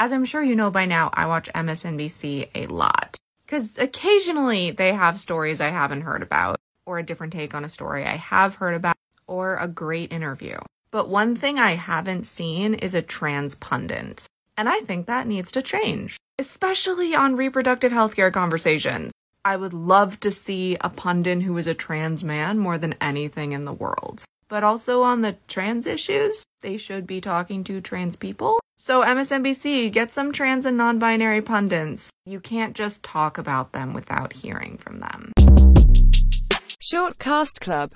As I'm sure you know by now, I watch MSNBC a lot. Because occasionally they have stories I haven't heard about, or a different take on a story I have heard about, or a great interview. But one thing I haven't seen is a trans pundit. And I think that needs to change, especially on reproductive healthcare conversations. I would love to see a pundit who is a trans man more than anything in the world. But also on the trans issues, they should be talking to trans people. So, MSNBC, get some trans and non binary pundits. You can't just talk about them without hearing from them. Short Cast Club